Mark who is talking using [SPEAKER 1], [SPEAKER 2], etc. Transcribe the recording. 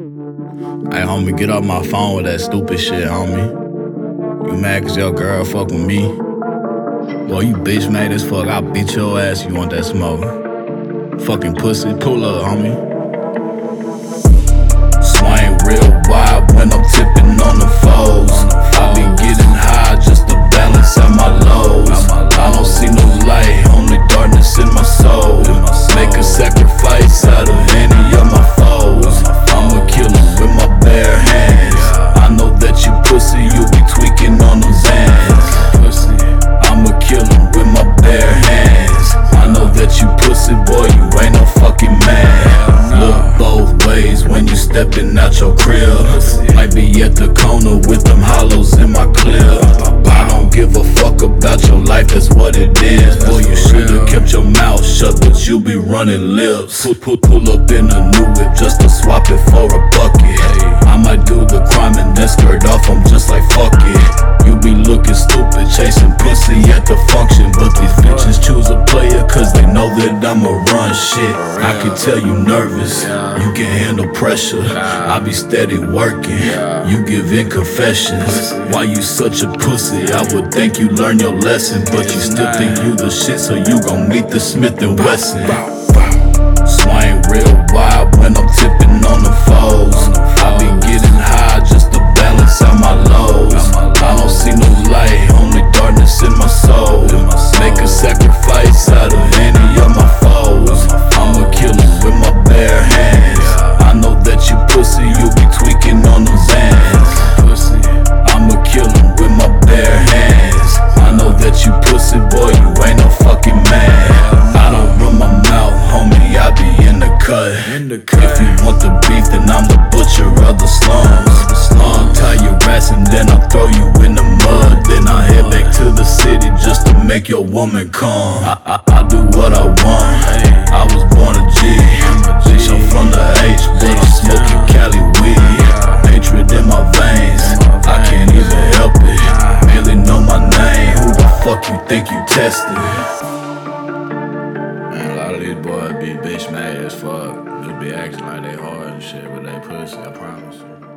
[SPEAKER 1] Hey, homie, get off my phone with that stupid shit, homie. You mad cause your girl fuck with me? Boy, you bitch made as fuck. I'll beat your ass you want that smoke. Fucking pussy, pull up, homie. Stepping out your crib. Might be at the corner with them hollows in my clip. I don't give a fuck about your life, that's what it is. Boy, you should've kept your mouth shut, but you be running lips. Pull, pull, pull up in a new whip just to swap know that I'ma run shit. I can tell you nervous, you can handle pressure. I be steady working, you give in confessions. Why you such a pussy? I would think you learn your lesson, but you still think you the shit, so you gon' meet the Smith and Wesson. Swing real wide when I'm If you want the beef, then I'm the butcher of the slums. I'll tie your ass and then I'll throw you in the mud. Then I head back to the city just to make your woman come. I, I, I do what I want. I was born a G. Bitch, I'm from the H, but I'm smoking Cali weed. Hatred in my veins, I can't even help it. Barely know my name. Who the fuck you think you tested?
[SPEAKER 2] Man, a lot of these boys be bitch mad as fuck. Just be acting like they hard and shit, but they pussy, I promise.